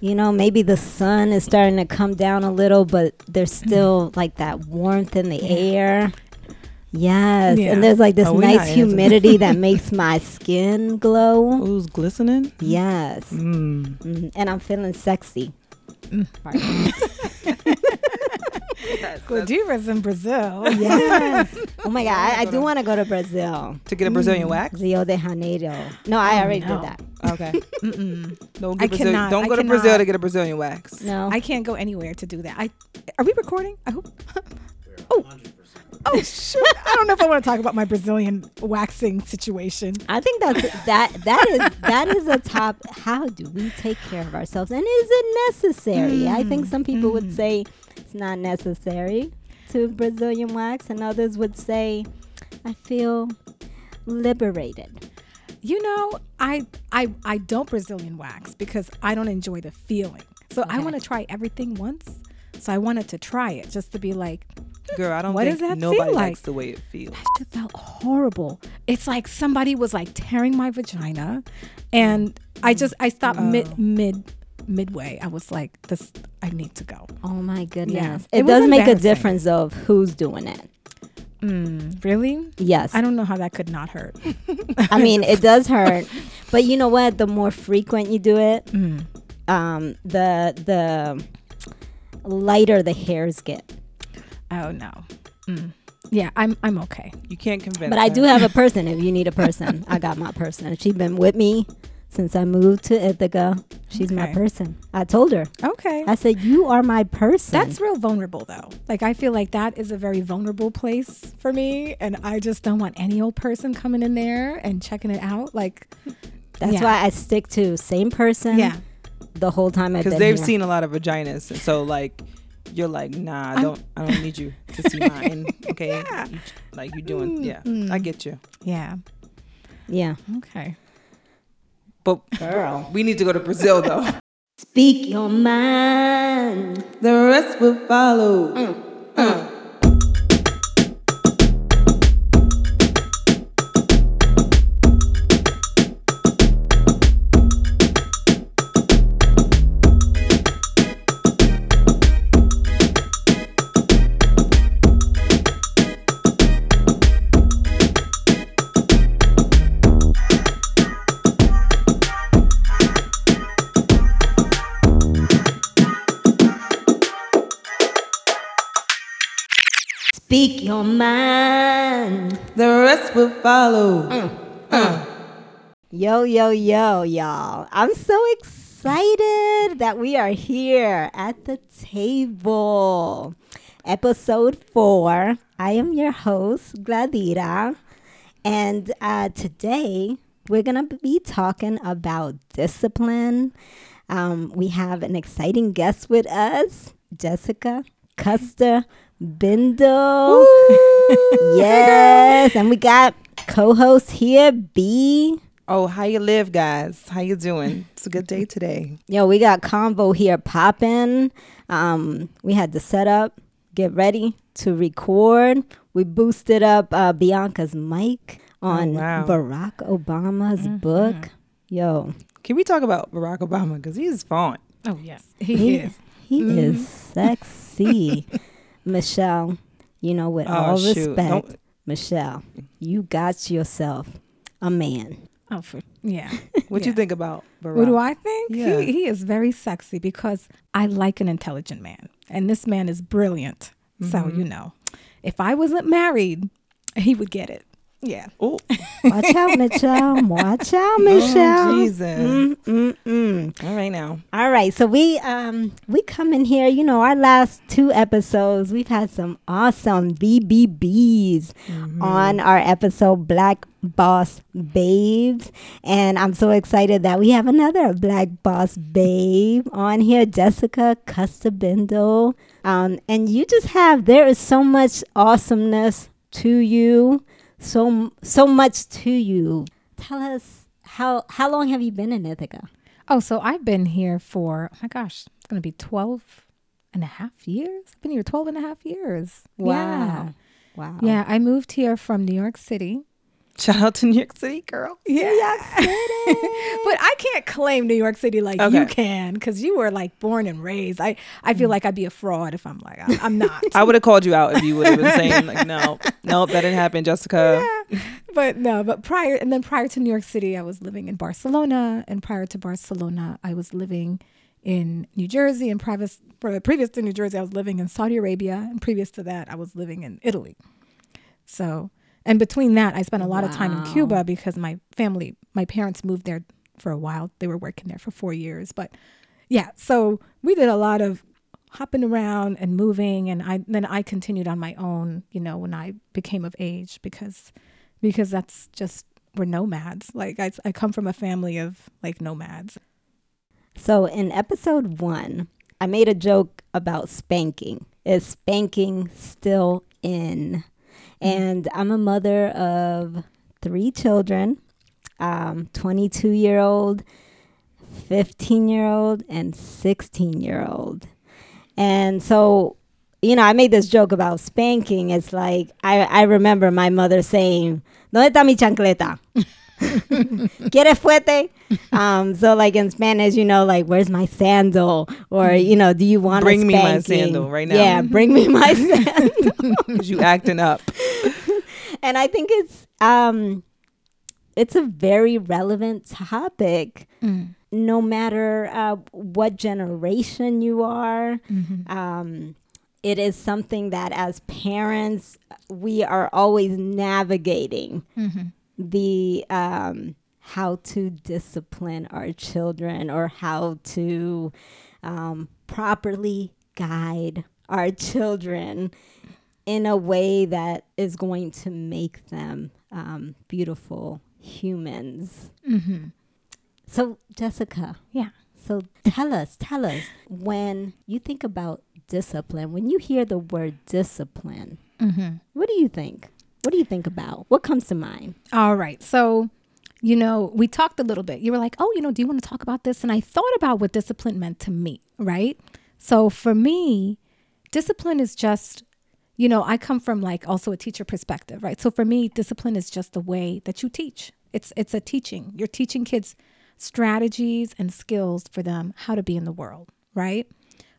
you know, maybe the sun is starting to come down a little, but there's still like that warmth in the air. Yes, Yeah. and there's like this Oh, nice humidity that makes my skin glow. Who's glistening? Yes, Mm. Mhm. and I'm feeling sexy. Godiva's in Brazil. Yes. oh my God, I, I do want to go to Brazil. To get a Brazilian mm. wax? Rio de Janeiro. No, I already oh, no. did that. Okay. Mm-mm. Don't I get Brazil- cannot- Don't I go to Brazil cannot. to get a Brazilian wax. No. I can't go anywhere to do that. I are we recording? I hope. oh, oh shoot! I don't know if I want to talk about my Brazilian waxing situation. I think that's that that is that is a top how do we take care of ourselves and is it necessary? I think some people would mm. say it's not necessary to Brazilian wax and others would say I feel liberated. You know, I I I don't Brazilian wax because I don't enjoy the feeling. So I want to try everything once. So I wanted to try it just to be like, Girl, I don't What think does that feel nobody like? likes the way it feels. it felt horrible. It's like somebody was like tearing my vagina, and I just I stopped oh. mid mid midway. I was like, this I need to go. Oh my goodness. Yeah. It, It was does make a difference of who's doing it. Mm, really? Yes. I don't know how that could not hurt. I mean, it does hurt, but you know what? The more frequent you do it, Mm. um, the the lighter the hairs get. Oh no. Mm. Yeah, I'm I'm okay. You can't convince But I do have a person. If you need a person, I got my person. She's been with me since I moved to Ithaca. She's my person. I told her. Okay. I said, "You are my person." That's real vulnerable though. Like I feel like that is a very vulnerable place for me and I just don't want any old person coming in there and checking it out. Like That's yeah. why I stick to same person. yeah. The whole time I've because they've here. seen a lot of vaginas, and so like you're like, nah, I don't, I don't need you to see mine. Okay, Yeah. You- like you doing, yeah, Mm. I get you. Yeah. Yeah, Okay. But girl. we need to go to Brazil though. Speak your mind. the rest will follow. Mm, mm. Speak your mind. The rest will follow. Yo, yo, yo, y'all. I'm so excited that we are here at the table. Episode four. I am your host, Gladira. And uh, today we're going to be talking about discipline. Um, we have an exciting guest with us, Jessica Custer Bindel. yes. And we got co host here, B. Oh, how you live, guys? How you doing? It's a good day today. Yo, we got convo here popping. Um, we had to set up, get ready to record. We boosted up uh, Bianca's mic on wow. Barack Obama's book. Yo, Can we talk about Barack Obama because he's fine. Oh yes. He, he, is. he is sexy. Michelle, you know, with Oh, all shoot. respect, Don't- Michelle, you got yourself a man. Oh for yeah. What do you think about Barack? What do I think? Yeah. He he is very sexy because I like an intelligent man. And this man is brilliant. So, Mm-hmm. you know, if I wasn't married, he would get it. Yeah. Oh, Watch out, Michelle. Watch out, oh, Michelle. Jesus. Mm, mm, mm. All right now. All right, so we um we come in here. You know, our last two episodes, we've had some awesome BBBs on our episode Black Boss Babes, and I'm so excited that we have another Black Boss Babe on here, Jessica Custer-Bindel. Um, and you just have there is so much awesomeness to you, so so much to you. Tell us how how long have you been in Ithaca? Oh, so I've been here for, oh my gosh, it's going to be 12 and a half years. I've been here 12 and a half years. Yeah. Wow. Yeah, I moved here from New York City Shout out to New York City, girl. Yeah. but I can't claim New York City like you can because you were like born and raised. I, I feel mm. like I'd be a fraud if I'm like, I'm, I'm not. I would have called you out if you would have been saying like, no, no, that didn't happen, Jessica. Yeah. but no, but prior, and then prior to New York City, I was living in Barcelona. And prior to Barcelona, I was living in New Jersey. And previous, previous to New Jersey, I was living in Saudi Arabia. And previous to that, I was living in Italy. So, and between that, I spent a lot of time in Cuba because my family, my parents moved there for a while. They were working there for four years. But yeah, so we did a lot of hopping around and moving. And I then I continued on my own, you know, when I became of age because because that's just we're nomads. Like I, I come from a family of like nomads. So in episode one, I made a joke about spanking. Is spanking still in? And I'm a mother of three children um, 22 year old, 15 year old, and 16 year old. And so, you know, I made this joke about spanking. It's like, I, I remember my mother saying, ¿Dónde está mi chancleta? ¿Quieres fuerte? Um, so like in Spanish, you know, like where's my sandal? Or you know, do you want Bring me my sandal right now. Yeah, bring me my sandal. Cause you acting up. and I think it's um, it's a very relevant topic, no matter uh, what generation you are. Um, it is something that as parents we are always navigating the um, how to discipline our children or how to um, properly guide our children in a way that is going to make them um, beautiful humans. Mm-hmm. So, Jessica, Yeah. so tell us, tell us when you think about discipline, when you hear the word discipline, Mm-hmm. what do you think? What do you think about? What comes to mind? All right. So, you know, we talked a little bit. You were like, oh, you know, do you want to talk about this? And I thought about what discipline meant to me, right? So for me, discipline is just, you know, I come from like also a teacher perspective, right? So for me, discipline is just the way that you teach. It's it's a teaching. You're teaching kids strategies and skills for them how to be in the world, right?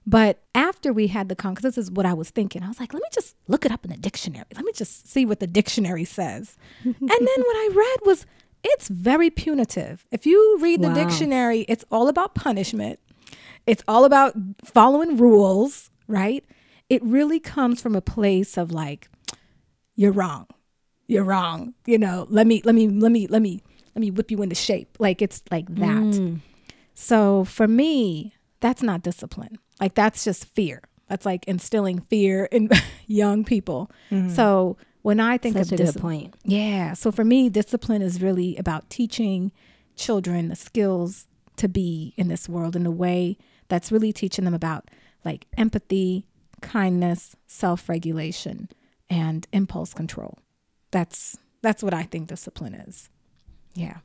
But after we had the con, because this is what I was thinking, I was like, let me just look it up in the dictionary. Let me just see what the dictionary says. and then what I read was it's very punitive. If you read the Wow. dictionary, it's all about punishment. It's all about following rules, right? It really comes from a place of like, you're wrong. You're wrong. You know, let me, let me, let me, let me, let me whip you into shape. Like it's like that. Mm. So for me, that's not discipline. Like that's just fear. That's like instilling fear in young people. Mm-hmm. So when I think Such of discipline, yeah. So for me, discipline is really about teaching children the skills to be in this world in a way that's really teaching them about like empathy, kindness, self-regulation, and impulse control. That's that's what I think discipline is. Yeah.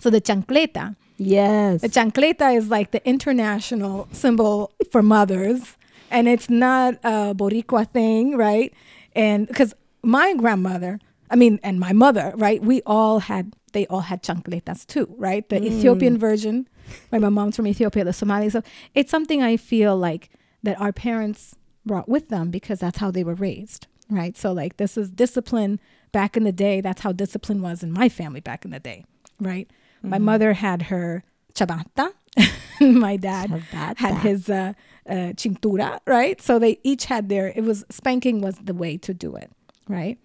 So the chancleta, Yes. the chancleta is like the international symbol for mothers, and it's not a Boricua thing, right? And because my grandmother, I mean, and my mother, right? We all had, they all had chancletas too, right? The mm. Ethiopian version. Right? My mom's from Ethiopia, the Somali. So it's something I feel like that our parents brought with them because that's how they were raised, right? So like this is discipline back in the day. That's how discipline was in my family back in the day, right? My mother had her chabata. my dad had his uh, uh, cintura, right? So they each had their. It was spanking was the way to do it, right?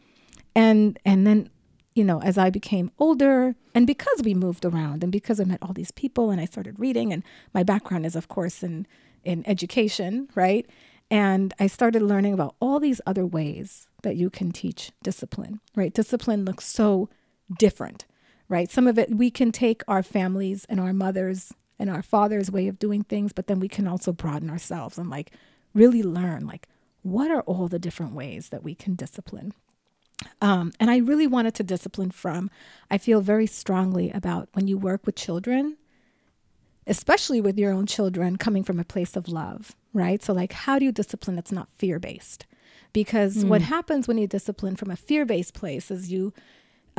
And and then, you know, as I became older, and because we moved around, and because I met all these people, and I started reading, and my background is, of course, in in education, right? And I started learning about all these other ways that you can teach discipline, right? Discipline looks so different, right? Some of it we can take our families and our mothers and our father's way of doing things, but then we can also broaden ourselves and like really learn like what are all the different ways that we can discipline. Um, and I really wanted to discipline from, I feel very strongly about when you work with children, especially with your own children coming from a place of love, right? So, like, how do you discipline that's not fear based? Because what happens when you discipline from a fear based place is you,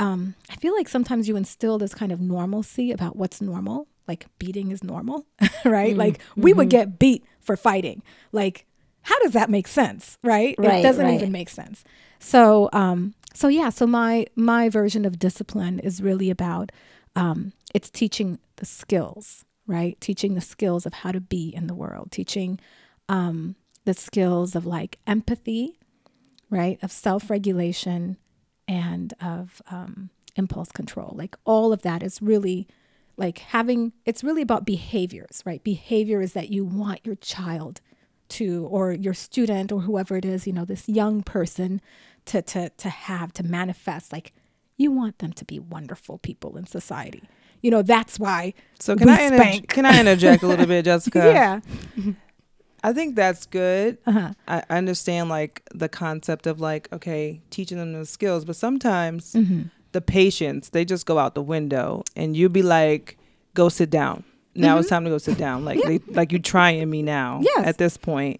um, I feel like sometimes you instill this kind of normalcy about what's normal, like beating is normal, right? Like we would get beat for fighting. Like, how does that make sense, right? Right, it doesn't right. even make sense. So, um, so yeah, so my my version of discipline is really about um, it's teaching the skills, right? Teaching the skills of how to be in the world, teaching um, the skills of like empathy, right? Of self regulation and of um, impulse control. Like all of that is really like having, it's really about behaviors, right? Behavior is that you want your child to, or your student, or whoever it is, you know, this young person to, to, to have, to manifest. Like you want them to be wonderful people in society. You know, that's why. So can I inter- spank. can I interject a little bit, Jessica? Yeah. I think that's good. Uh-huh. I I understand like the concept of like okay, teaching them the skills, but sometimes Mm-hmm. the patience they just go out the window, and you be like, "Go sit down." Now it's time to go sit down. Like they like you trying me now. Mm-hmm. Yes. Mm-hmm. At this point.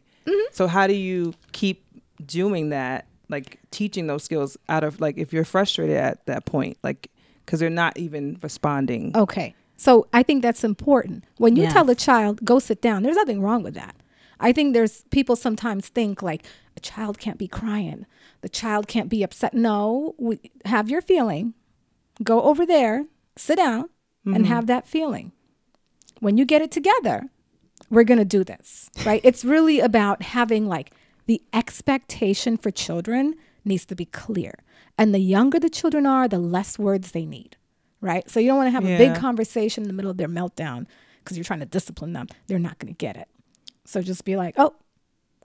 So how do you keep doing that? Like teaching those skills out of like if you're frustrated at that point, like because they're not even responding. Okay. So I think that's important. When you tell a child, go sit down, there's nothing wrong with that. I think there's people sometimes think like a child can't be crying, the child can't be upset. No, we, have your feeling, go over there, sit down, and mm-hmm. have that feeling. When you get it together, we're going to do this, right? it's really about having like the expectation for children needs to be clear. And the younger the children are, the less words they need, right? So you don't want to have a big conversation in the middle of their meltdown because you're trying to discipline them. They're not going to get it. So just be like, oh,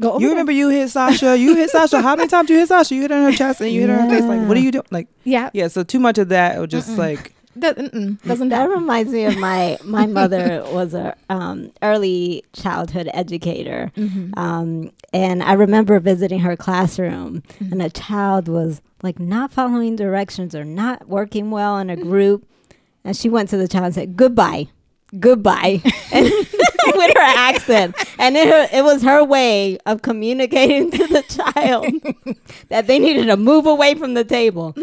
go over You there. remember you hit Sasha. You hit Sasha. How many times you hit Sasha? You hit her in her chest and you hit her in her face. Like, what are you doing? Like, Yeah. yeah. So too much of that, it would just like, That, mm-mm, doesn't That that reminds me of my my mother was a um, early childhood educator, um, and I remember visiting her classroom, and a child was like not following directions or not working well in a group, and she went to the child and said goodbye, goodbye, and with her accent, and it it was her way of communicating to the child that they needed to move away from the table.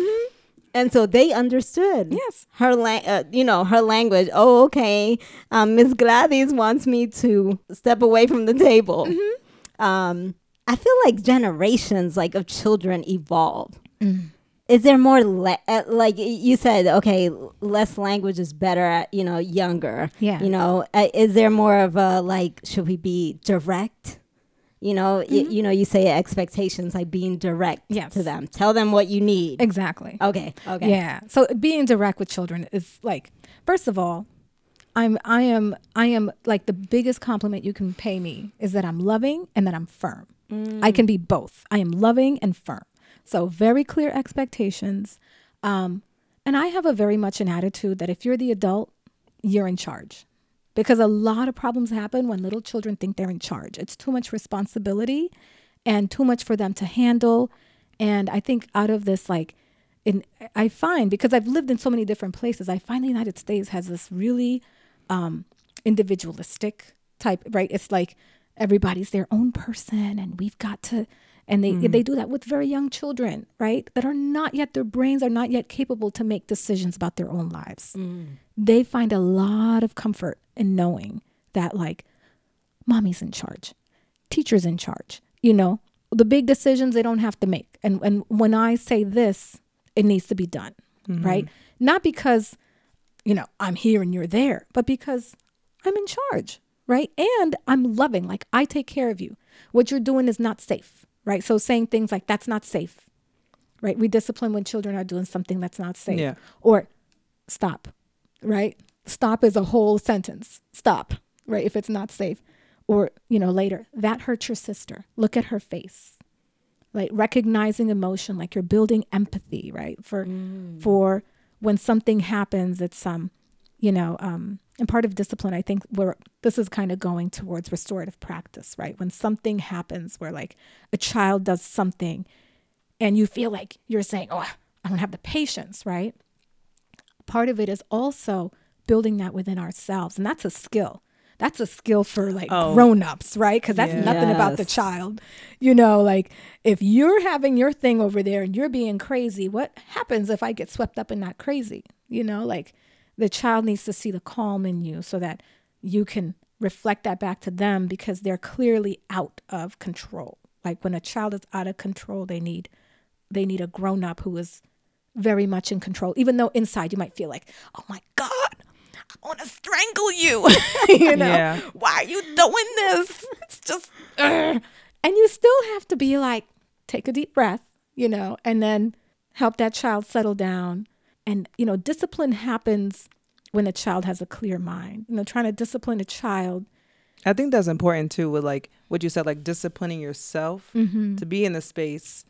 And so they understood Yes. her lang- uh, you know her language. Oh okay um, miss gladys wants me to step away from the table. Um, i feel like generations like of children evolve is there more uh, like you said okay less language is better at you know younger Yeah. you know uh, is there more of a like should we be direct you know y- you know you say expectations like being direct Yes. to them tell them what you need Exactly. okay okay Yeah. So being direct with children is like, first of all, I'm I am I am like the biggest compliment you can pay me is that I'm loving and that I'm firm. I can be both. I am loving and firm. So very clear expectations. Um, and I have a very much an attitude that if you're the adult, you're in charge. Because a lot of problems happen when little children think they're in charge. It's too much responsibility and too much for them to handle. And I think out of this, like, in, I find because I've lived in so many different places, I find the United States has this really um, individualistic type, right? It's like everybody's their own person, and we've got to, and they mm. they do that with very young children, right? That are not yet their brains are not yet capable to make decisions about their own lives. Mm. They find a lot of comfort in knowing that, like, mommy's in charge, teacher's in charge. You know, the big decisions they don't have to make. And and when I say this, it needs to be done, mm-hmm. right? Not because, you know, I'm here and you're there, but because I'm in charge, right? And I'm loving, like I take care of you. What you're doing is not safe, right? So saying things like that's not safe, right? We discipline when children are doing something that's not safe. Yeah. Or stop, right? Stop is a whole sentence. Stop, right? If it's not safe. Or, you know, later, that hurt your sister. Look at her face. Like recognizing emotion, like you're building empathy, right? For for when something happens, it's um, you know, um, and part of discipline, I think where this is kind of going towards restorative practice, right? When something happens where like a child does something and you feel like you're saying, Oh, I don't have the patience, right? part of it is also building that within ourselves and that's a skill that's a skill for like Oh. grown-ups right because that's Yeah. nothing about the child you know like if you're having your thing over there and you're being crazy what happens if i get swept up in that crazy you know like the child needs to see the calm in you so that you can reflect that back to them because they're clearly out of control like when a child is out of control they need they need a grown-up who is very much in control even though inside you might feel like oh my god i want to strangle you you know Yeah. why are you doing this it's just ugh. and you still have to be like take a deep breath you know and then help that child settle down and you know discipline happens when a child has a clear mind you know trying to discipline a child I think that's important too with like what you said, like disciplining yourself Mm-hmm. to be in the space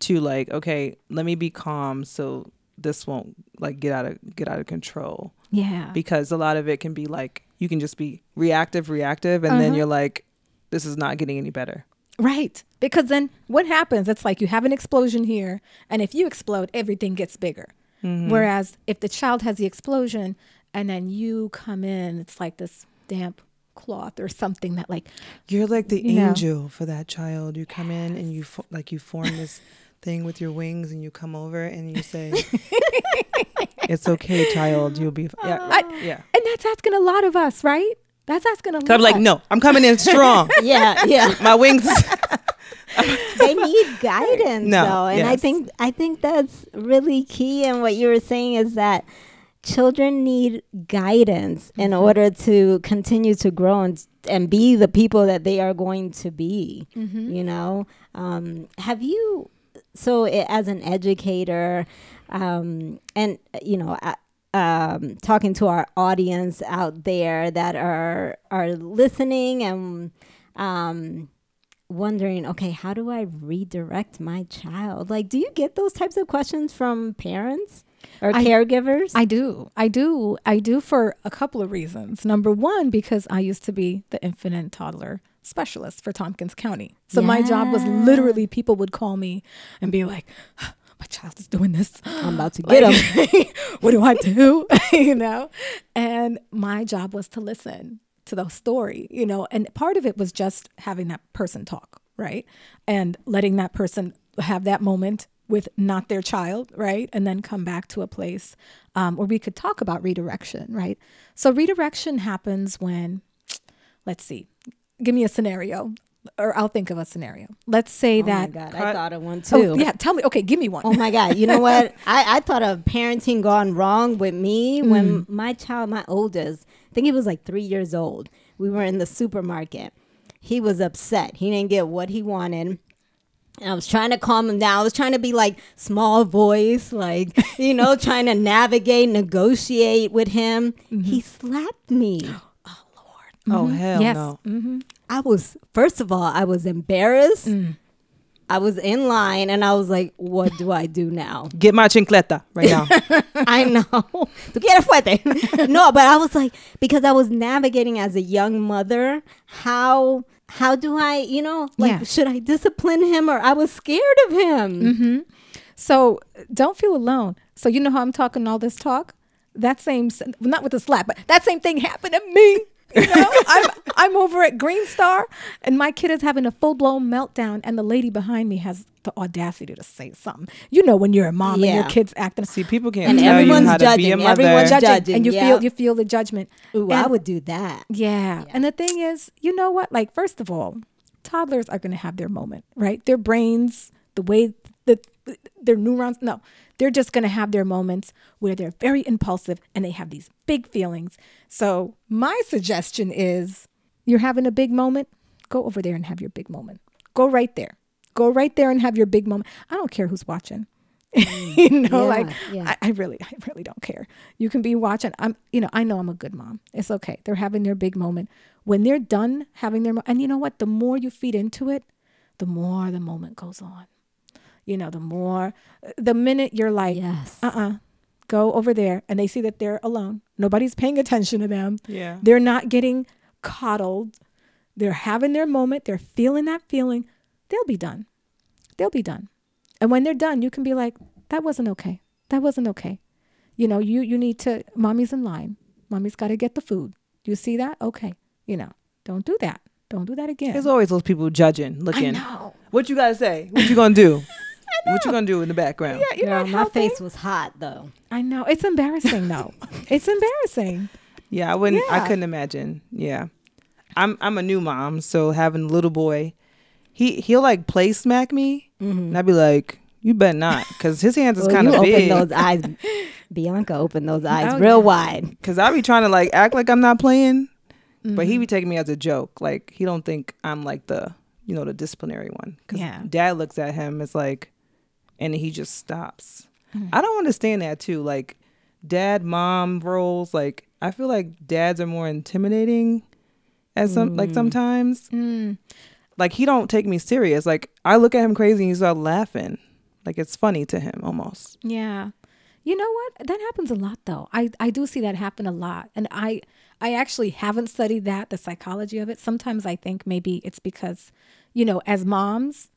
to like, okay, let me be calm so this won't like get out of get out of control. yeah Because a lot of it can be like you can just be reactive, reactive, and then Uh-huh. you're like, this is not getting any better. Right. Because then what happens? It's like you have an explosion here, and if you explode, everything gets bigger. Mm-hmm. Whereas if the child has the explosion and then you come in, it's like this damp cloth or something that, like, You're like the You know. angel for that child. You come in and you fo- like you form this thing with your wings, and you come over and you say, "It's okay, child. You'll be f- yeah, I- yeah." and that's asking a lot of us, right? That's asking a lot i'm like, no, I'm coming in strong. yeah, yeah. My wings. they need guidance No, though and i think i think that's really key and what you were saying is that children need guidance in Mm-hmm. order to continue to grow and, and be the people that they are going to be Mm-hmm. you know um, have you so i as an educator um, and you know um, talking to our audience out there that are are listening and um, wondering, okay, how do I redirect my child? Like, do you get those types of questions from parents or I- caregivers? I do. I do. I do for a couple of reasons. Number one, because I used to be the infant and toddler specialist for Tompkins County. So my job was literally people would call me and be like, my child is doing this. I'm about to get him. What do I do? you know? And my job was to listen to the story, you know, and part of it was just having that person talk, right? And letting that person have that moment with not their child, right? And then come back to a place um, where we could talk about redirection, right? So redirection happens when, let's see, give me a scenario, or I'll think of a scenario. Let's say Oh my that. God, I Cut. thought of one too. Oh, yeah, tell me. Okay, give me one. Oh my God. You know what? I, I thought of parenting gone wrong with me when my child, my oldest, I think he was like three years old. We were in the supermarket. He was upset. He didn't get what he wanted. And I was trying to calm him down. I was trying to be like small voice, like, you know, trying to navigate, negotiate with him. Mm-hmm. He slapped me. Oh Lord. Oh, mm-hmm. hell yes. no! Mm-hmm. I was, first of all, I was embarrassed. Mm. I was in line and I was like, what do I do now? Get my chancleta right now. I know. Tu quieres fuerte. no, but I was like, because I was navigating as a young mother, how how do I, you know, like Yeah. should I discipline him or I was scared of him. Mm-hmm. So don't feel alone. So you know how I'm talking all this talk? That same, not with the slap, but that same thing happened to me. You know, I'm I'm over at Green Star, and my kid is having a full blown meltdown, and the lady behind me has the audacity to say something. You know, when you're a mom and your kid's acting, See, people can't And tell you everyone's how to be a judging. mother. Everyone's judging, judging, and you yeah. feel you feel the judgment. Ooh, I would do that. Yeah. And the thing is, you know what? Like, first of all, toddlers are going to have their moment, right? Their brains, the way that their neurons, no, they're just going to have their moments where they're very impulsive and they have these big feelings. So, my suggestion is you're having a big moment, go over there and have your big moment. Go right there. Go right there and have your big moment. I don't care who's watching. you know, Yeah, like yeah. I, I really, I really don't care. You can be watching. I'm, you know, I know I'm a good mom. It's okay. They're having their big moment. When they're done having their, mo- and you know what? The more you feed into it, the more the moment goes on. You know, the more, the minute you're like, Yes. uh, uh go over there, and they see that they're alone. Nobody's paying attention to them. yeah. They're not getting coddled. They're having their moment. They're feeling that feeling. They'll be done. They'll be done. And when they're done, you can be like, that wasn't okay. That wasn't okay. You know, you you need to mommy's in line. Mommy's got to get the food. Do you see that? Okay. You know, don't do that. Don't do that again. There's always those people judging, looking. I looking. know. What you gotta say? What you gonna do? What you gonna do in the background? Yeah, you're Girl, not my helping. face was hot though. I know. It's embarrassing though. it's embarrassing. Yeah, I wouldn't. I couldn't imagine. Yeah, I'm. I'm a new mom, so having a little boy, he he'll like play smack me, and I'd be like, "You better not," because his hands is Well, kind you of open big. those eyes. Bianca opened those eyes Oh, real yeah. wide. Because I be trying to like act like I'm not playing, but Mm-hmm. he be taking me as a joke. Like he don't think I'm like the you know the disciplinary one. Because Yeah. dad looks at him as like, and he just stops. Mm-hmm. I don't understand that too. Like dad mom roles. Like I feel like dads are more intimidating. As some like sometimes Mm. like he don't take me serious. Like I look at him crazy and he start laughing. Like it's funny to him almost. Yeah. You know what? That happens a lot though. I, I do see that happen a lot. And I I actually haven't studied that, the psychology of it. Sometimes I think maybe it's because, you know, as moms,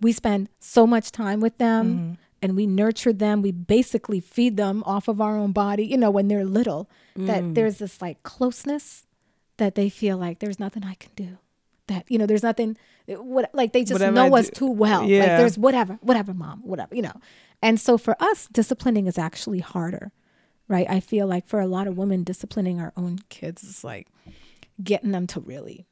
we spend so much time with them mm-hmm. and we nurture them. We basically feed them off of our own body, you know, when they're little, that mm. there's this like closeness that they feel like there's nothing I can do. That, you know, there's nothing what like they just Whatever know us too well. Like Yeah. there's whatever, whatever, mom, whatever, you know. And so for us, disciplining is actually harder, right? I feel like for a lot of women, disciplining our own kids is like getting them to really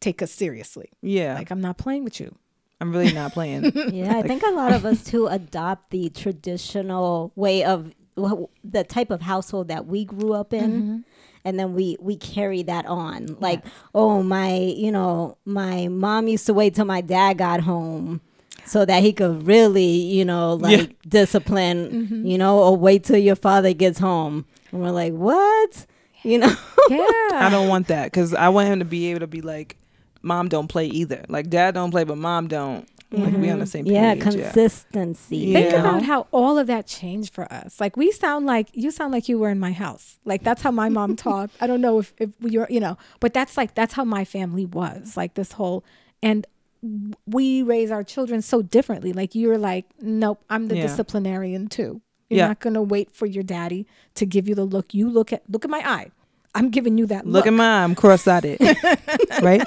take us seriously. Yeah, Like, I'm not playing with you. I'm really not playing. Yeah, I think a lot of us too adopt the traditional way of wh- the type of household that we grew up in. Mm-hmm. And then we we carry that on. Like, oh my, you know, my mom used to wait till my dad got home so that he could really, you know, like Yeah. discipline, mm-hmm. you know, or wait till your father gets home. And we're like, what? You know? Yeah. I don't want that because I want him to be able to be like, mom don't play either. Like dad don't play, but mom don't. Like we on the mm-hmm. same page. yeah, consistency. Yeah. Think you about how all of that changed for us. Like we sound like you sound like you were in my house. Like that's how my mom talked. I don't know if, if you're, you know, but that's like that's how my family was. Like this whole and we raise our children so differently. Like you're like, nope, I'm the Yeah. disciplinarian too. You're Yeah. not gonna wait for your daddy to give you the look. You look at look at my eye. I'm giving you that Look look. at mine, cross-eyed, right?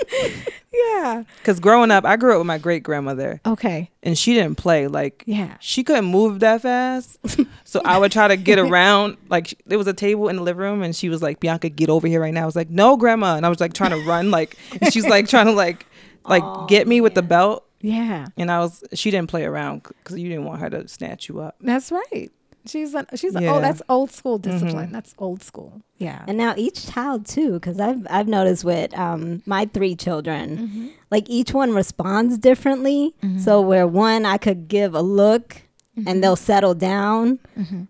yeah. Because growing up, I grew up with my great grandmother, Okay. and she didn't play. Like Yeah. she couldn't move that fast, so I would try to get around. Like there was a table in the living room, and she was like, "Bianca, get over here right now." I was like, "No, grandma," and I was like trying to run, like she's like trying to like like get me with the belt, Yeah. and I was she didn't play around because you didn't want her to snatch you up. That's right. She's a, she's a, Yeah. Mm-hmm. oh that's old school discipline. That's old school. Yeah. And now each child too, because I've I've noticed with um, my three children, Mm-hmm. like each one responds differently. So where one I could give a look Mm-hmm. and they'll settle down.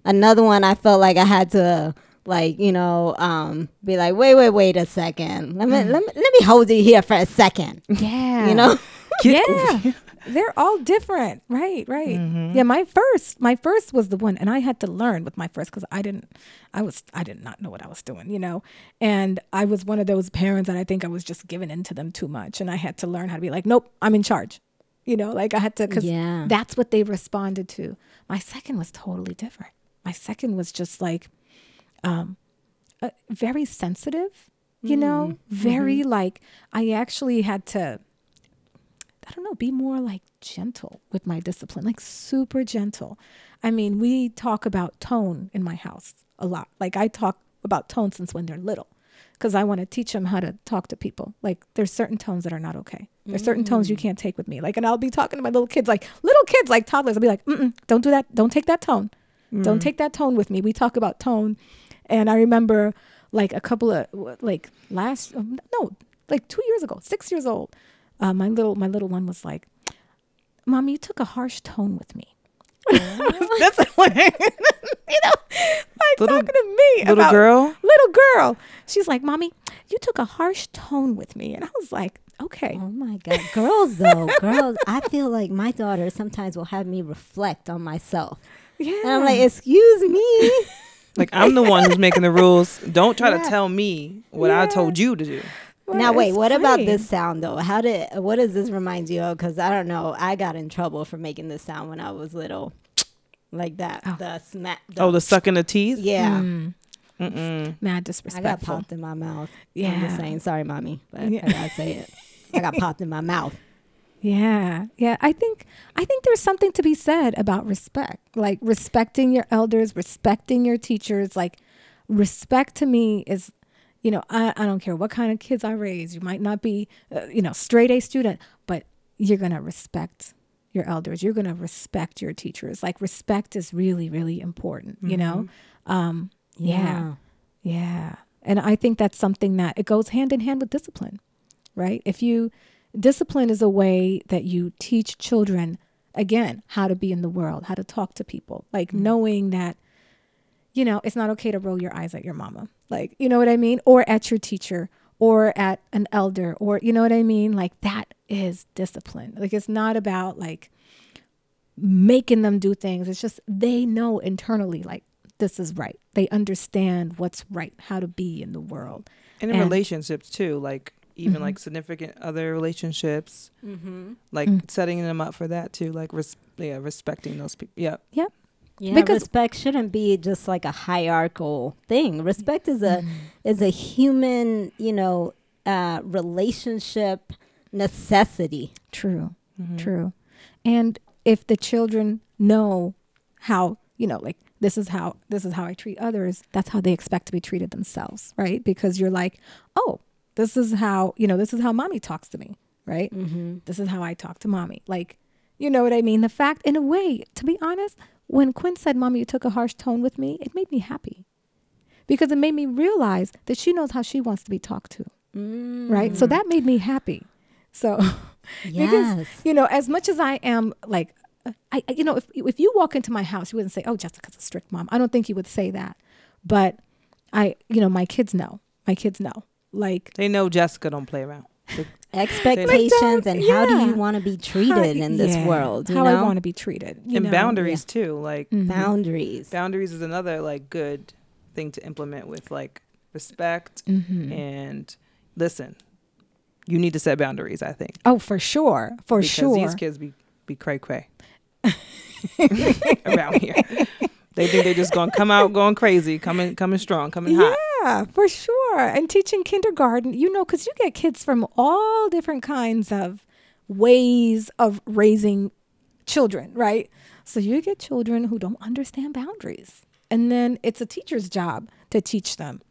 Another one I felt like I had to like you know um, be like wait wait wait a second let me let me let me hold you here for a second. yeah. You know. yeah. They're all different. Right, right. Mm-hmm. Yeah, my first, my first was the one and I had to learn with my first cuz I didn't I was I did not know what I was doing, you know. And I was one of those parents that I think I was just giving into them too much and I had to learn how to be like, "Nope, I'm in charge." You know, like I had to cuz Yeah. that's what they responded to. My second was totally different. My second was just like um uh, very sensitive, you know, very like I actually had to I don't know, be more like gentle with my discipline, like super gentle. I mean, we talk about tone in my house a lot. Like I talk about tone since when they're little because I want to teach them how to talk to people. Like there's certain tones that are not okay. There's certain tones you can't take with me. Like, and I'll be talking to my little kids, like little kids, like toddlers. I'll be like, Mm-mm, don't do that. Don't take that tone. Don't take that tone with me. We talk about tone. And I remember like a couple of like last, um, no, like two years ago, six years old. Uh, my little, my little one was like, Mom, you took a harsh tone with me. That's what, you know, like Little- talking to me Little about girl, little girl. She's like, Mommy, you took a harsh tone with me. And I was like, okay. Oh my God, girls though, girls. I feel like my daughter sometimes will have me reflect on myself, Yeah. and I'm like, excuse me. like I'm the one who's making the rules. Don't try Yeah. to tell me what I told you to do. Now wait, it's what about this sound though? How did what does this remind you of? Because I don't know. I got in trouble for making this sound when I was little, like that. Oh. The smack. The, Oh, the sucking the teeth. yeah. Mm. Mm-mm. Mad I got popped in my mouth. Yeah. I'm just saying, sorry, mommy, but Yeah. I gotta say it. I got popped in my mouth. Yeah. Yeah. I think I think there's something to be said about respect. Like respecting your elders, respecting your teachers. Like respect to me is you know, I, I don't care what kind of kids I raise. You might not be, uh, you know, straight A student, but you're going to respect your elders. You're going to respect your teachers. Like respect is really, really important, you know? Um, yeah. Yeah. And I think that's something that it goes hand in hand with discipline, right? If you, discipline is a way that you teach children, again, how to be in the world, how to talk to people, like knowing that, you know, it's not okay to roll your eyes at your mama. Like, you know what I mean? Or at your teacher or at an elder or, you know what I mean? Like, that is discipline. Like, it's not about like making them do things. It's just they know internally, like, this is right. They understand what's right, how to be in the world. And in And- relationships too, like even Mhm. like significant other relationships, Mm-hmm. like Mm. setting them up for that too, like res- yeah, respecting those people. Yeah, Yeah, Because- respect shouldn't be just like a hierarchical thing. Respect is a Mm. is a human, you know, uh, relationship necessity. True. Mhm. True. And if the children know how, you know, like this is how this is how I treat others, that's how they expect to be treated themselves, right? Because you're like, "Oh, this is how, you know, this is how mommy talks to me." Right? Mm-hmm. This is how I talk to mommy. Like, you know what I mean? The fact in a way, to be honest, when Quinn said, "Mommy, you took a harsh tone with me," it made me happy. Because it made me realize that she knows how she wants to be talked to, right? So that made me happy. So yes, you know, as much as I am like, uh, I, I- you know, if if you walk into my house, you wouldn't say, "Oh, Jessica's a strict mom." I don't think you would say that, but I, you know, my kids know. My kids know. Like, they know Jessica don't play around. expectations and how do you want to be treated how- in this yeah, world? You how know, I want to be treated, you and know? boundaries too, like Mhm. boundaries. boundaries is another like good thing to implement with like respect Mhm. and listen. You need to set boundaries, I think, Oh, for sure, for because sure. these kids be be cray cray around here. They think they're just gonna come out going crazy, coming coming strong, coming hot. Yeah, for sure. And teaching kindergarten, you know, because you get kids from all different kinds of ways of raising children, right? So you get children who don't understand boundaries. And then it's a teacher's job to teach them.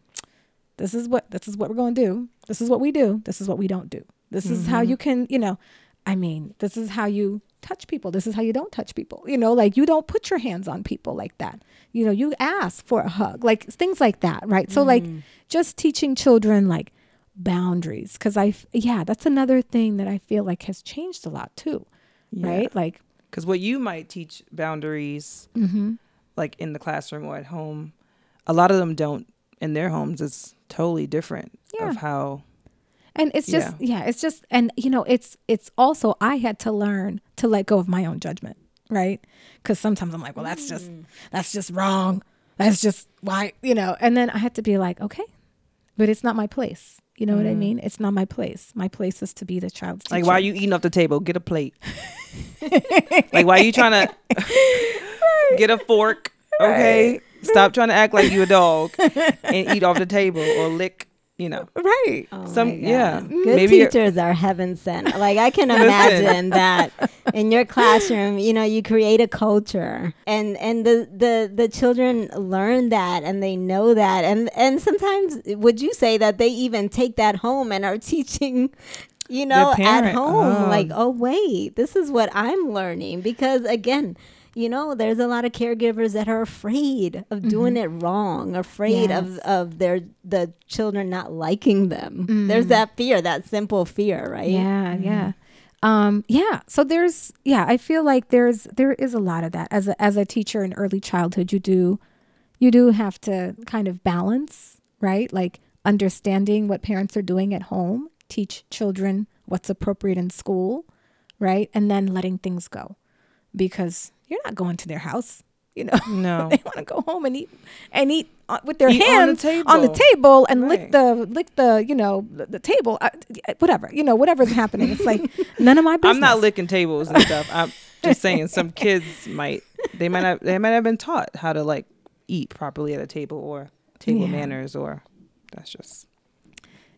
This is what this is what we're going to do. This is what we do. This is what we don't do. This is how mm-hmm. you can, you know, I mean, this is how you touch people. This is how you don't touch people. You know, like you don't put your hands on people like that. You know, you ask for a hug, like things like that, right? So, like, just teaching children like boundaries. Cause I, yeah, that's another thing that I feel like has changed a lot too, right? Like, Because what you might teach boundaries, mm-hmm. like in the classroom or at home, a lot of them don't in their homes. It's totally different Yeah. of how. And it's just, yeah. it's just, and you know, it's, it's also, I had to learn to let go of my own judgment, right? Cause sometimes I'm like, well, that's just, mm. that's just wrong. That's just why, you know, and then I had to be like, okay, but it's not my place. You know what I mm. mean? It's not my place. My place is to be the child's teacher. Like, why are you eating off the table? Get a plate. like, why are you trying to get a fork? Okay. Stop trying to act like you a dog and eat off the table or lick, you know. right? Oh Some- yeah. Good Maybe teachers are heaven sent. Like I can imagine that in your classroom, you know, you create a culture and and the the the children learn that and they know that and and sometimes would you say that they even take that home and are teaching you know at home Oh. like oh wait, this is what I'm learning because again, you know, there's a lot of caregivers that are afraid of mm-hmm. doing it wrong, afraid of, Yes. of their the children not liking them. There's mm. that fear, that simple fear, right? Yeah, mm. yeah. Um, yeah. So there's yeah, I feel like there's there is a lot of that. As a as a teacher in early childhood, you do you do have to kind of balance, right? Like understanding what parents are doing at home, teach children what's appropriate in school, right? And then letting things go. Because you're not going to their house, you know. No. they want to go home and eat and eat uh, with their Eat on the hands on the table. and lick the lick the you know the, the table uh, whatever you know whatever's happening it's like none of my business I'm not licking tables and stuff. I'm just saying some kids might they might have they might have been taught how to like eat properly at a table or table Yeah. manners or that's just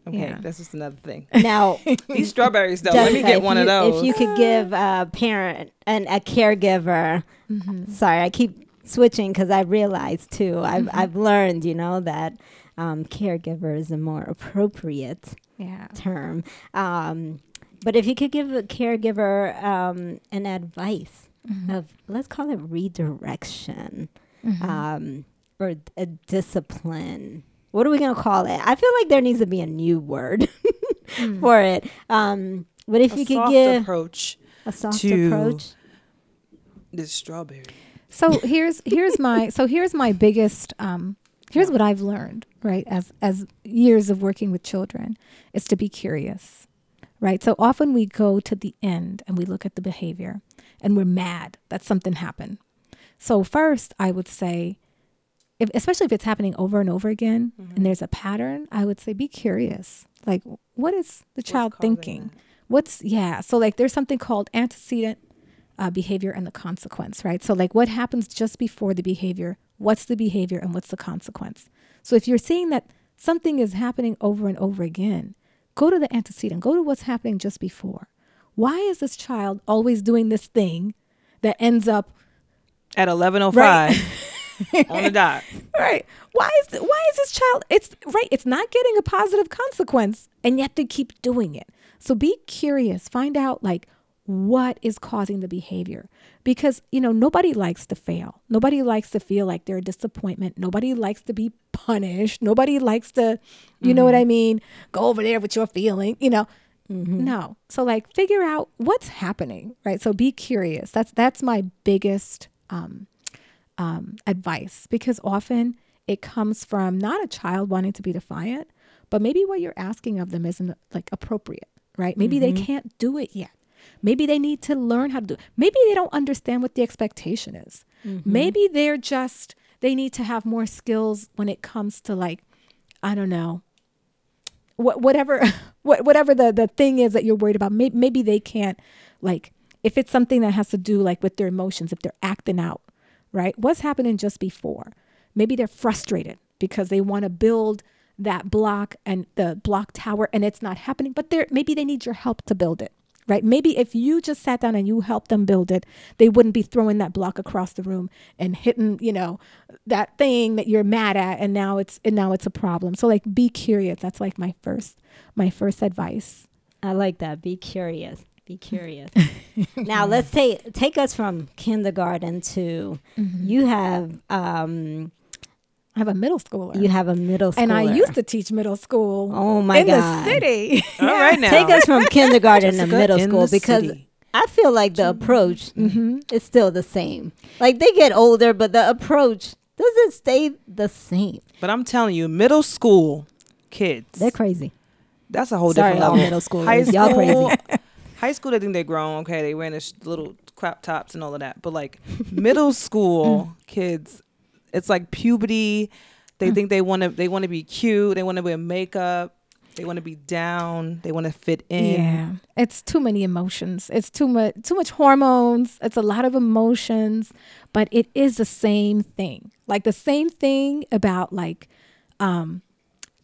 okay. Yeah. That's just another thing. Now, These strawberries though. Let me get one you, of those. If you could give a parent and a caregiver, Mm-hmm. sorry, I keep switching because I realized too. I've Mm-hmm. I've learned, you know, that um, caregiver is a more appropriate Yeah. term. Um, but if you could give a caregiver um, an advice Mm-hmm. of let's call it redirection Mm-hmm. um, or a discipline. What are we gonna call it? I feel like there needs to be a new word Mm. for it. Um, but if a you could give approach a soft to- approach, this strawberry. So here's here's my so here's my biggest um here's what I've learned, right? As as years of working with children is to be curious. Right? So often we go to the end and we look at the behavior and we're mad that something happened. So first I would say if, especially if it's happening over and over again and there's a pattern, I would say be curious. Like what is the child thinking? What's yeah, so like there's something called antecedent uh, behavior and the consequence, right? So, like, what happens just before the behavior? What's the behavior and what's the consequence? So, if you're seeing that something is happening over and over again, go to the antecedent, go to what's happening just before. Why is this child always doing this thing that ends up At 1105? Right. on the dot. right? Why is why is this child? It's right. It's not getting a positive consequence, and yet they keep doing it. So be curious. Find out like what is causing the behavior, because you know nobody likes to fail. Nobody likes to feel like they're a disappointment. Nobody likes to be punished. Nobody likes to, you know what I mean? Go over there with your feeling. You know. No. So like figure out what's happening, right? So be curious. That's that's my biggest um um, advice because often it comes from not a child wanting to be defiant, but maybe what you're asking of them isn't like appropriate, right? Maybe they can't do it yet. Maybe they need to learn how to do it. Maybe they don't understand what the expectation is. Maybe they're just, they need to have more skills when it comes to like, I don't know, what whatever what whatever the the thing is that you're worried about maybe, maybe they can't like if it's something that has to do like with their emotions if they're acting out right? What's happening just before? Maybe they're frustrated because they want to build that block and the block tower and it's not happening but they're maybe they need your help to build it right? Maybe if you just sat down and you helped them build it they wouldn't be throwing that block across the room and hitting you know that thing that you're mad at and now it's and now it's a problem. So like be curious. That's like my first my first advice. I like that. Be curious. Be curious. now let's take take us from kindergarten to you have um i have a middle schooler you have a middle schooler. and i used to teach middle school Oh my in God. the city All right now. take us from kindergarten to middle school because city. I feel like the approach Mm-hmm. is still the same. Like they get older, but the approach doesn't stay the same. But I'm telling you, middle school kids. They're crazy. That's a whole Sorry, different all level. middle school, High Y'all crazy. High school, they think they're grown. Okay, they wearing this little crop tops and all of that. But like middle school kids, it's like puberty. They think they want to. They want to be cute. They want to wear makeup. They want to be down. They want to fit in. Yeah, it's too many emotions. It's too much too much hormones. It's a lot of emotions, but it is the same thing. Like the same thing about like um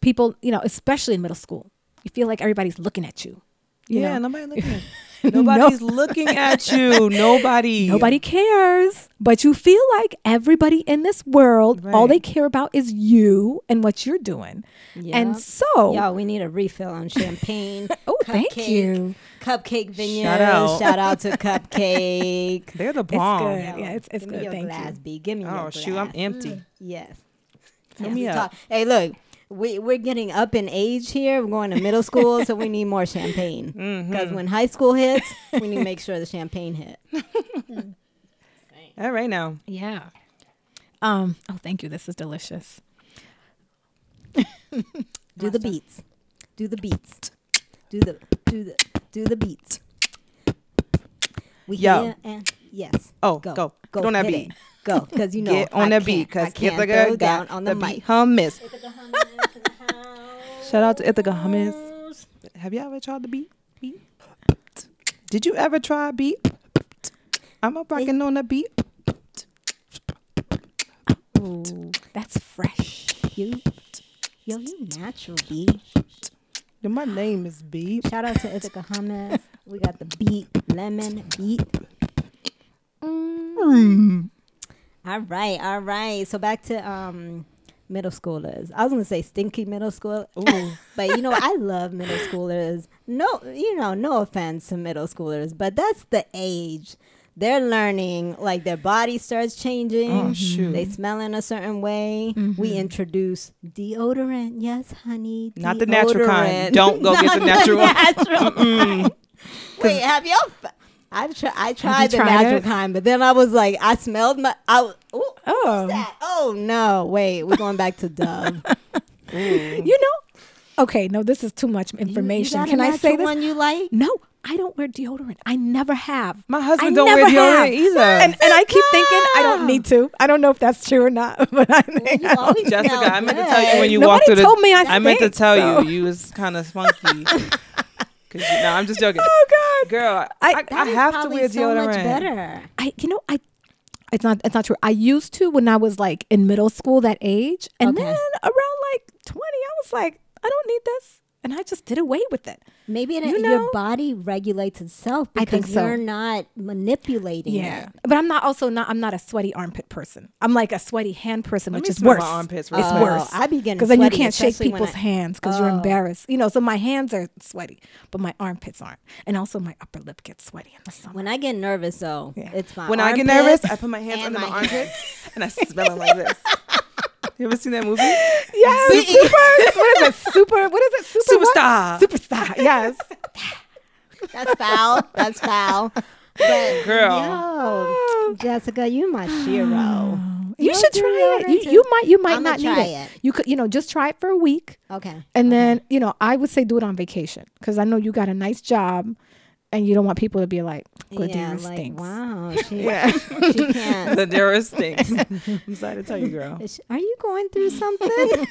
people, you know, especially in middle school. You feel like everybody's looking at you. You Yeah, know? nobody looking at Nobody's looking at you. Nobody. Nobody cares, but you feel like everybody in this world, all Right. they care about is you and what you're doing. And so, Y'all, we need a refill on champagne. oh, thank you. Cupcake Vineyard. Shout out. Shout out to Cupcake. They're the It's bomb. good. Yeah, it's, it's Give me good. your Thank glass, you. B. Give me your glass. Oh shoot, I'm empty. Mm, yes. Fill Yes, me up. talk- Hey, look, we we're getting up in age here. We're going to middle school, so we need more champagne. Mm-hmm. Because when high school hits, we need to make sure the champagne hit. All right now. Yeah. Um. Oh, thank you. This is delicious. Do the beats. Do the beats. Do the do the do the beats. We Yo. here and yes. Oh, Go. go. Go. Get on that beat. it. Go, because you know Get on I that can't- beat, I cause can't Ithaca throw down on the, the, mic. beat hummus. Shout out to Ithaca hummus. Have you ever tried the beat? beat? Did you ever try a beat? I'm up rocking on the beat. Ooh. That's fresh. You, yo, you natural B. Yeah, my name is B. Shout out to Ithaca Hummus. We got the beat, lemon beat. Mm. All right, all right. So back to um middle schoolers. I was gonna say stinky middle school, Ooh. but you know I love middle schoolers. No, you know, no offense to middle schoolers, but that's the age they're learning. Like their body starts changing. Oh, shoot. They smell in a certain way. Mm-hmm. We introduce deodorant. Yes, honey. Not the natural kind. Don't go get the natural natural. Wait, have y'all? f- I've tried. I tried the tried natural it? kind, but then I was like, I smelled my. I ooh, Oh. what's that? Oh no! Wait, we're going back to Dove. You know? Okay, no, this is too much information. You got a Can I say natural this? one you like? No, I don't wear deodorant. I never have. My husband I don't wear deodorant have. either. And, and I keep thinking I don't need to. I don't know if that's true or not. But I think You I don't- Jessica, I meant to tell you when you Nobody walked through the. told me I I meant to tell so. you you was kind of funky. Cause you, no, I'm just joking. oh God. Girl, I, I- I, That I is have to probably wear so deodorant. much better. I you know I it's not it's not true. I used to when I was like in middle school that age, and Okay. then around like twenty, I was like, I don't need this, and I just did away with it. Maybe it, You your body regulates itself I because think so. you're not manipulating it. but I'm not also not I'm not a sweaty armpit person. I'm like a sweaty hand person, Let which me is smell worse. my armpits It's Oh, worse. I begin because then you can't shake people's I- hands because you're Oh. embarrassed. You know, so my hands are sweaty, but my armpits aren't, and also my upper lip gets sweaty in the summer. When I get nervous, though, Yeah. it's my When I get nervous, I put my hands under my my armpits and I smell them like this. You ever seen that movie? Yes, super. what is it? Super. What is it? Super what? Superstar. Superstar. Yes. That's foul. That's foul. But Girl. yo, oh. Jessica, you my shero. You You'll should try it. You, you might. You might I'ma not need try it. it. You could. You know, just try it for a week, Okay. and then you know, I would say do it on vacation because I know you got a nice job, and you don't want people to be like, yeah, Gladys like stinks. wow, she, Yeah. she can't. the dearest things. I'm sorry to tell you, girl. She- Are you going through something?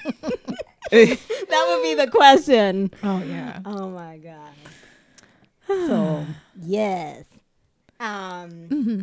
that would be the question. Oh yeah. Oh my god. So yes. Um Mm-hmm.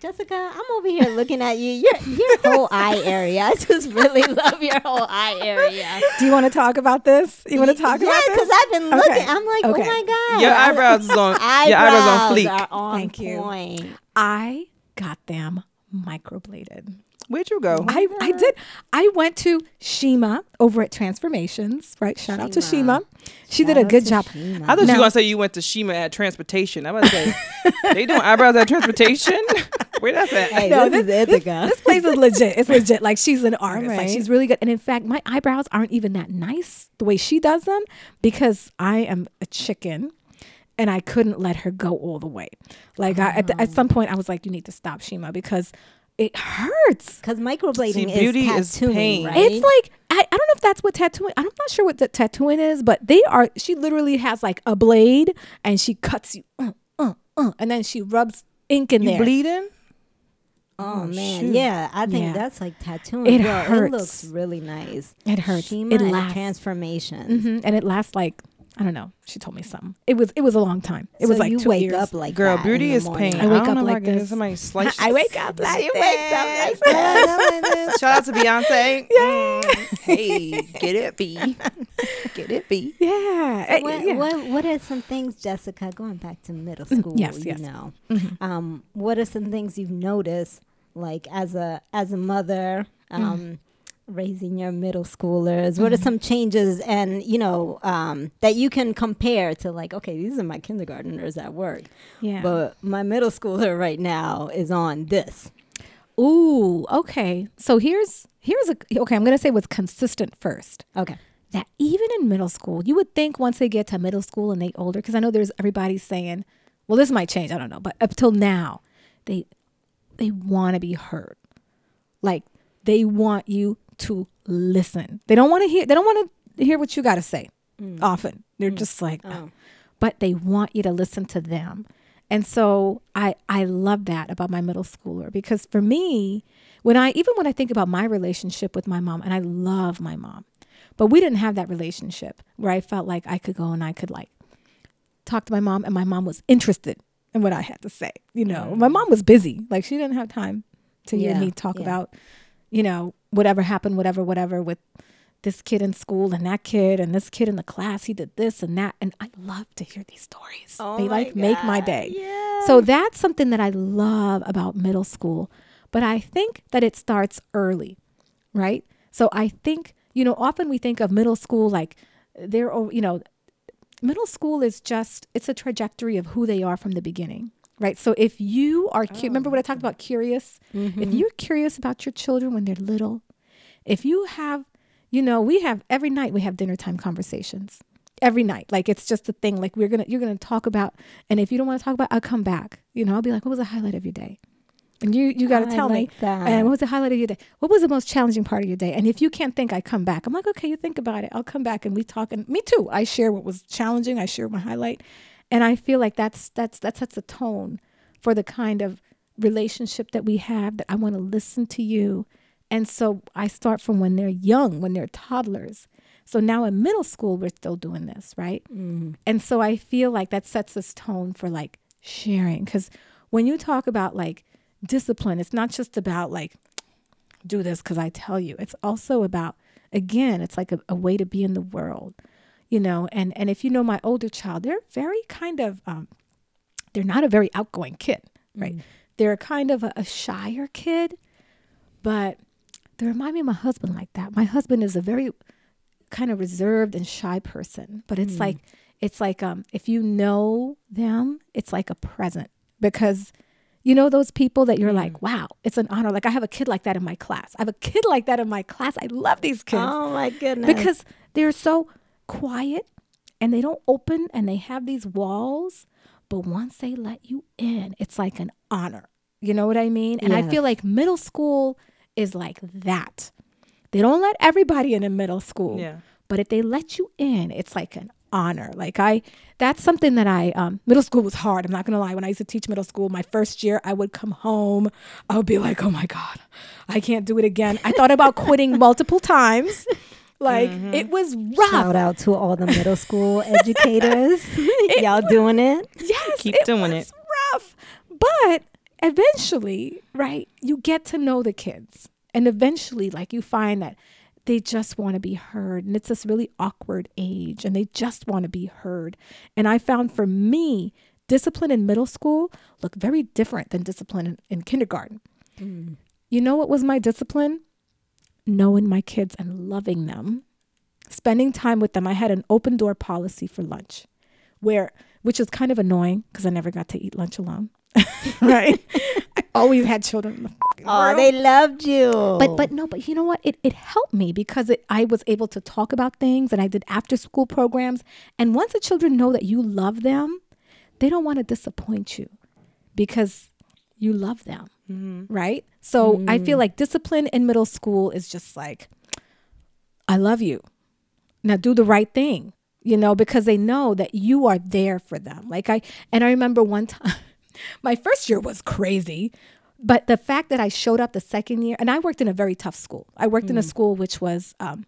Jessica, I'm over here looking at you. Your your whole eye area. I just really love your whole eye area. Do you want to talk about this? You want to talk yeah, about this? Yeah, because I've been looking. Okay. I'm like, oh Okay. oh my god. Your eyebrows is on. your eyebrows on fleek. are on Thank you. I got them microbladed. Where'd you go? I, I did. I went to Shima over at Transformations, right? Shout out to Shima. Shima. She did a good job. Sheena. I thought you Now- were gonna say you went to Shima at transportation. I was about to say they doing eyebrows at transportation. Where that's at? Hey, No, this, is Ithaca. This place is legit. It's legit. Like she's an artist. Like she's really good. And in fact, my eyebrows aren't even that nice the way she does them because I am a chicken. And I couldn't let her go all the way. Like I, at, the, at oh. some point, I was like, "You need to stop, Shima, because it hurts." Because microblading See, is beauty is tattooing, pain. right? It's like I, I don't know if that's what tattooing. I'm not sure what the tattooing is, but they are. She literally has like a blade, and she cuts you, uh, uh, uh, and then she rubs ink in You there. bleeding? Oh, Oh, man, shoot. yeah, I think Yeah. that's like tattooing. It Yo, It looks really nice. It hurts. Shima It and lasts. transformations. hmm And it lasts like I don't know. She told me something. It was it was a long time. It so was like you two wake years. up like Girl, that beauty in the is morning. pain. I wake don't up like I can get this. Somebody slice. I wake up like She this. wakes up like Shout out to Beyonce. Mm. Hey, get it, B. Get it, B. Yeah. Eh, What, yeah. what what are some things, Jessica? Going back to middle school, yes, you yes. know, Mhm. um, what are some things you've noticed, like as a as a mother, Mm-hmm. um, raising your middle schoolers? What are Mm-hmm. some changes, and you know, um, that you can compare to like, okay, these are my kindergartners at work, Yeah. but my middle schooler right now is on this. Ooh. Okay. So here's here's a okay. I'm gonna say what's consistent first. Okay, that even in middle school, you would think once they get to middle school and they older, because I know there's everybody saying, well, this might change. I don't know, but up till now, they they want to be heard. Like they want you to listen. They don't want to hear. They don't want to hear what you got to say. Mm. Often they're mm. just like, Oh. but they want you to listen to them. And so I I love that about my middle schooler because for me, when I even when I think about my relationship with my mom, and I love my mom, but we didn't have that relationship where I felt like I could go and I could like talk to my mom and my mom was interested in what I had to say. You know, mm. my mom was busy. Like she didn't have time to hear Yeah, me talk yeah. about, you know, whatever happened, whatever, whatever with this kid in school and that kid and this kid in the class he did this and that and I love to hear these stories. Oh they like make my day. yeah. So that's something that I love about middle school. But I think that it starts early, right? So I think, you know, often we think of middle school like they're, you know, middle school is just, it's a trajectory of who they are from the beginning, right? So if you are, cu- remember oh. what I talked about curious? If mm-hmm. you're curious about your children when they're little, if you have, you know, we have every night we have dinner time conversations. Every night, like it's just a thing. Like we're gonna, you're gonna talk about, and if you don't want to talk about, I'll come back. You know, I'll be like, "What was the highlight of your day?" And you, you got to tell me. like that. And what was the highlight of your day? What was the most challenging part of your day? And if you can't think, I come back. I'm like, okay, you think about it. I'll come back and we talk. And me too. I share what was challenging. I share my highlight, and I feel like that's that's that sets a tone for the kind of relationship that we have. That I want to listen to you, and so I start from when they're young, when they're toddlers. So now in middle school, we're still doing this, right? Mm-hmm. And so I feel like that sets this tone for like sharing. Because when you talk about like discipline, it's not just about like, do this because I tell you. It's also about, again, it's like a, a way to be in the world, you know. And and if you know my older child, they're very kind of, um, they're not a very outgoing kid, right? They're kind of a, a shyer kid, but they remind me of my husband like that. My husband is a very kind of reserved and shy person, but it's like it's like um if you know them, it's like a present because you know those people that you're like, wow, it's an honor. Like I have a kid like that in my class. I have a kid like that in my class. I love these kids Oh my goodness. because they're so quiet and they don't open and they have these walls but once they let you in it's like an honor. You know what i mean? And i feel like middle school is like that. They don't let everybody in in middle school Yeah. but if they let you in it's like an honor. Like i that's something that i um, middle school was hard. I'm not gonna lie. When i used to teach middle school my first year i would come home i would be like oh my god i can't do it again. I thought about quitting multiple times like mm-hmm. it was rough. Shout out to all the middle school educators. Y'all doing it? yes Keep doing it doing was rough. But eventually right you get to know the kids. And eventually like you find that they just want to be heard. And it's this really awkward age and they just want to be heard. And i found for me discipline in middle school looked very different than discipline in, in kindergarten. Mm. You know what was my discipline knowing my kids and loving them spending time with them i had an open door policy for lunch where which is kind of annoying because i never got to eat lunch alone right i always had children in the Oh, they loved you. But but no, but you know what? It it helped me because it, I was able to talk about things and I did after school programs. And once the children know that you love them, they don't want to disappoint you because you love them, right? So I feel like discipline in middle school is just like, I love you. Now do the right thing, you know, because they know that you are there for them. Like I and I remember one time my first year was crazy, but the fact that I showed up the second year and I worked in a very tough school. I worked in a school which was um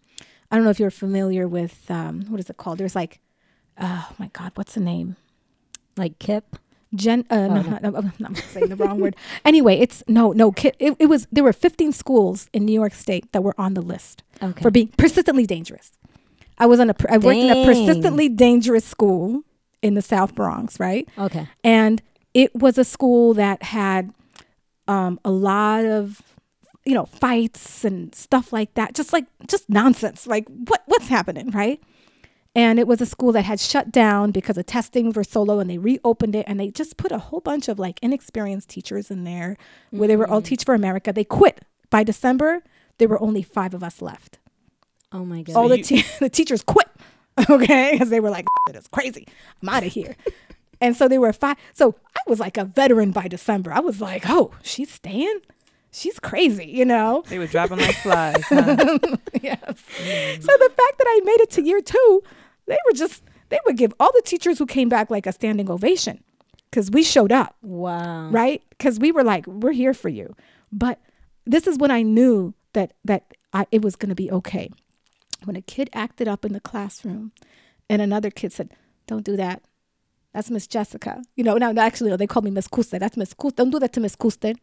I don't know if you're familiar with um what is it called? There's like oh my god, what's the name? like Kip. Gen, uh, no, no, no, I'm saying the wrong word. Anyway, it's no, no. Kid, it, it was there were 15 schools in New York State that were on the list Okay. for being persistently dangerous. I was on a, I worked in a persistently dangerous school in the South Bronx, right? Okay. And it was a school that had um, a lot of, you know, fights and stuff like that. Just like just nonsense. Like what what's happening, right? And it was a school that had shut down because the testings were so low and they reopened it and they just put a whole bunch of like inexperienced teachers in there where they were all mm. Teach for America. They quit. By December, there were only five of us left. Oh my god. All the, you- te- the teachers quit, okay? Because they were like, it is crazy. I'm out of here. and so they were five. So I was like a veteran by December. I was like, oh, she's staying? She's crazy, you know? They were dropping like flies. huh? yes. So the fact that I made it to year two, they were just, they would give all the teachers who came back like a standing ovation because we showed up wow. right because we were like we're here for you but this is when i knew that that I, it was going to be okay when a kid acted up in the classroom and another kid said don't do that that's miss jessica you know now actually no, they called me miss Custer. that's miss Custer. don't do that to miss Custer.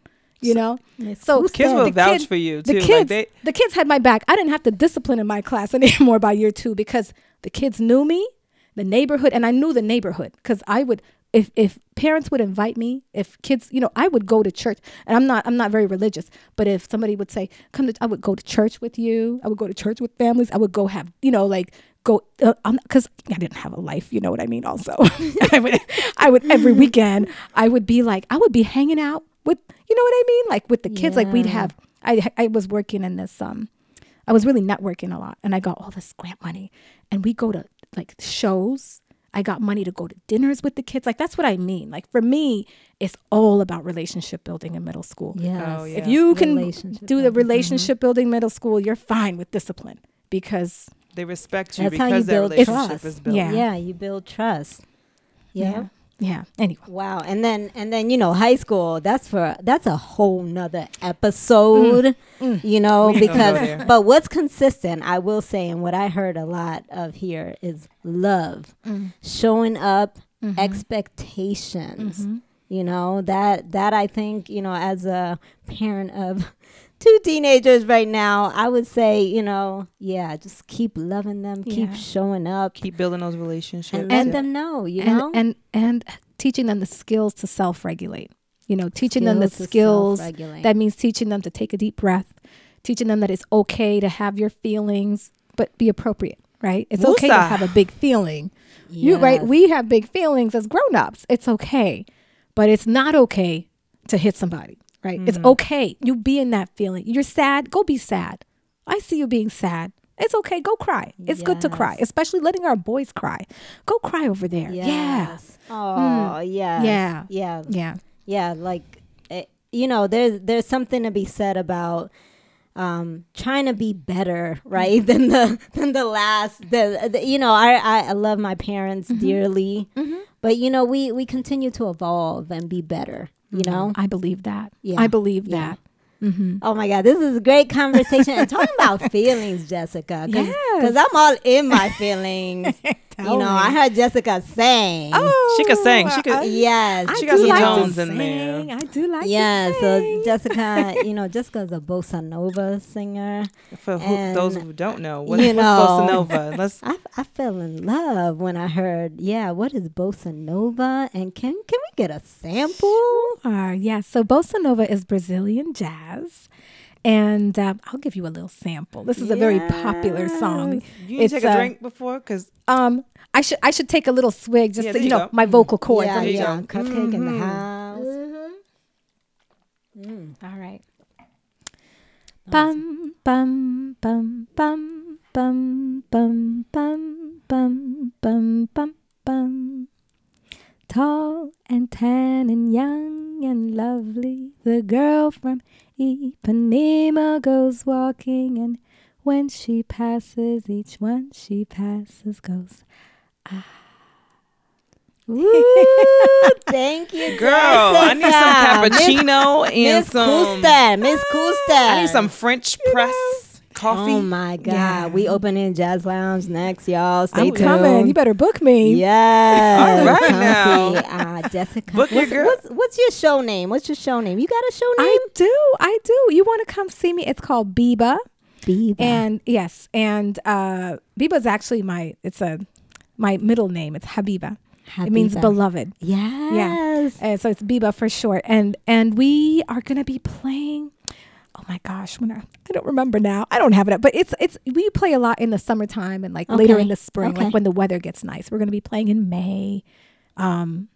You know, Miss so Gusta. Kids will the vouch kid- for you too. the kids, like they, the kids had my back. I didn't have to discipline in my class anymore by year two because the kids knew me, the neighborhood, and I knew the neighborhood because I would. If, if parents would invite me, if kids, you know, I would go to church, and I'm not I'm not very religious, but if somebody would say, "Come to," I would go to church with you. I would go to church with families. I would go have, you know, like go uh, because I didn't have a life. You know what I mean? Also, I would I would every weekend I would be like I would be hanging out with you know what I mean, like with the kids. Like we'd have I I was working in this um I was really networking a lot and I got all this grant money and we go to like shows. I got money to go to dinners with the kids. Like that's what I mean. Like for me, it's all about relationship building in middle school. Yes. Oh, yeah. If you can do the building. relationship building middle school, you're fine with discipline because they respect you That's how you because their build relationship trust. is built. Yeah. Yeah, you build trust. Yeah. yeah. Yeah. Anyway. Wow. And then and then you know high school. That's for that's a whole nother episode. Mm. Mm. You know We ain't gonna go because but what's consistent, I will say, and what I heard a lot of here is love, mm. showing up, mm-hmm. expectations. Mm-hmm. You know that that I think you know as a parent of two teenagers right now, I would say you know yeah, just keep loving them, keep showing up, Keep building those relationships. and And- them know. You and, know, and and teaching them the skills to self-regulate. You know, teaching them the Skills to skills. self-regulate. That means teaching them to take a deep breath, teaching them that it's okay to have your feelings, but be appropriate. Right? It's okay to have a big feeling. You right? We have big feelings as grown-ups. It's okay, but it's not okay to hit somebody. Right? It's mm-hmm. okay. You be in that feeling. You're sad. Go be sad. I see you being sad. It's okay. Go cry. It's good to cry, especially letting our boys cry. Go cry over there. Yeah. Yes. Oh, yes. Yeah. Yeah. Yeah. Yeah. Like, eh, you know, there's there's something to be said about um trying to be better mm-hmm. right than the than the last the, the you know I, I i love my parents mm-hmm. dearly but you know we we continue to evolve and be better you know I believe that. Yeah. I believe Yeah. that. Mm-hmm. oh my god this is a great conversation and talking about feelings jessica because Yes. i'm all in my feelings you know i heard jessica sing Oh, She could sing. She oh, could- I, yes I She got some like tones to in there. sing. I do like Yeah, to so. Jessica, you know, Jessica's a bossa nova singer. For who, those who don't know, what, you what's bossa nova? Let's I, I fell in love when I heard, yeah, what is bossa nova? And can can we get a sample? are. Yes. So bossa nova is Brazilian jazz. And um, I'll give you a little sample. This is a very popular song. you need It's, take a uh, drink before because Um, I should I should take a little swig just Yeah, to, there you you know go. my vocal cords. yeah, There you yeah, go. cupcake in the Mhm. house. All right. Bum bum bum bum bum bum bum bum bum bum bum. Tall and tan and young and lovely, the girl from Ipanema goes walking, and when she passes, each one she passes goes. ah. Ooh, thank you, girl, I need some cappuccino and Miss some. Custer, Miss Custer. I need some French press coffee. Oh my God, Yeah. we opening Jazz Lounge next, y'all. Stay I'm tuned. coming. You better book me. Yes. All right Come now. see, uh, Jessica. Book your what's, girl. What's, what's your show name? What's your show name? You got a show name? I do. I do. You want to come see me? It's called Biba. Biba. And yes, and uh Biba is actually my it's a my middle name. It's Habiba. Habiba. It means beloved. Yes. And so it's Biba for short. And and we are gonna be playing Oh my gosh, when I, I don't remember now. I don't have it up, but it's it's we play a lot in the summertime and like later in the spring, Okay. like when the weather gets nice. We're gonna be playing in May. Um,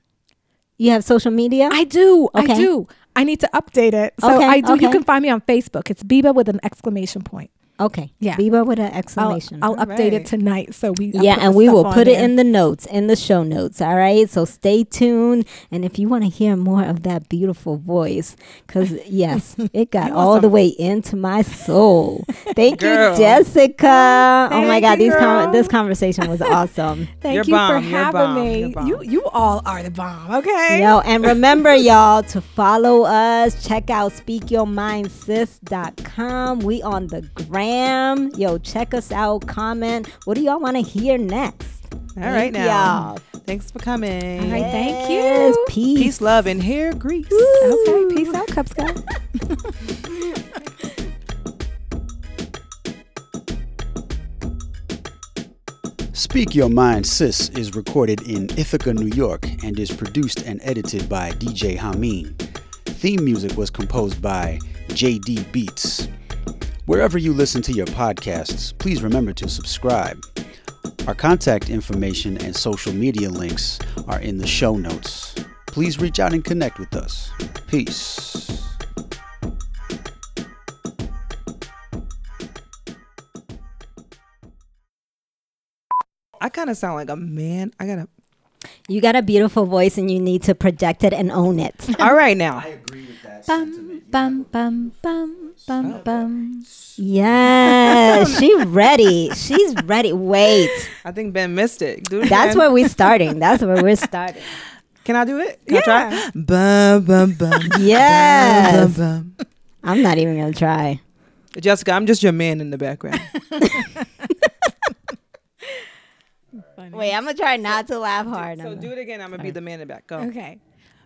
You have social media? I do. I do. I need to update it. So Okay, I do. You can find me on Facebook. It's Biba with an exclamation point. Okay. Yeah. Biba with an I'll, exclamation. I'll All update it tonight. So we I yeah, and we will on put it there. in the notes, in the show notes. All right. So stay tuned. And if you want to hear more of that beautiful voice, because yes, it got You want all the way into my soul. Thank Girl. you, Jessica. oh my God, you, these con- girl. this conversation was awesome. Thank You're you bomb, for you're having bomb, me. you're. You you all are the bomb. Okay. Yo, and remember, y'all, to follow us. Check out speakyourmindsis.com. We on the gram. Yo, check us out. Comment. What do y'all want to hear next? All right Thank now. y'all. Thanks for coming. All right, thank you. Peace. Peace, love, and hair grease. Okay, peace out, Cub Scout. Speak Your Mind Sis is recorded in Ithaca, New York, and is produced and edited by DJ Hameen. Theme music was composed by JD Beatz. Wherever you listen to your podcasts, please remember to subscribe. Our contact information and social media links are in the show notes. Please reach out and connect with us. Peace. I kind of sound like a man. I gotta. You got a beautiful voice and you need to project it and own it. All right now. agree with that Bum, bum, bum, bum, bum, bum. Yes, she ready. She's ready. Wait. I think Ben missed it. Do it That's again. where we're starting. That's where we're starting. Can I do it? Can I try? Bum, bum, bum. Yes. Bum, bum. I'm not even gonna try. Jessica, I'm just your man in the background. Wait, I'm gonna try not to laugh hard. so do it again. I'm gonna be the man in the back. Go. Okay.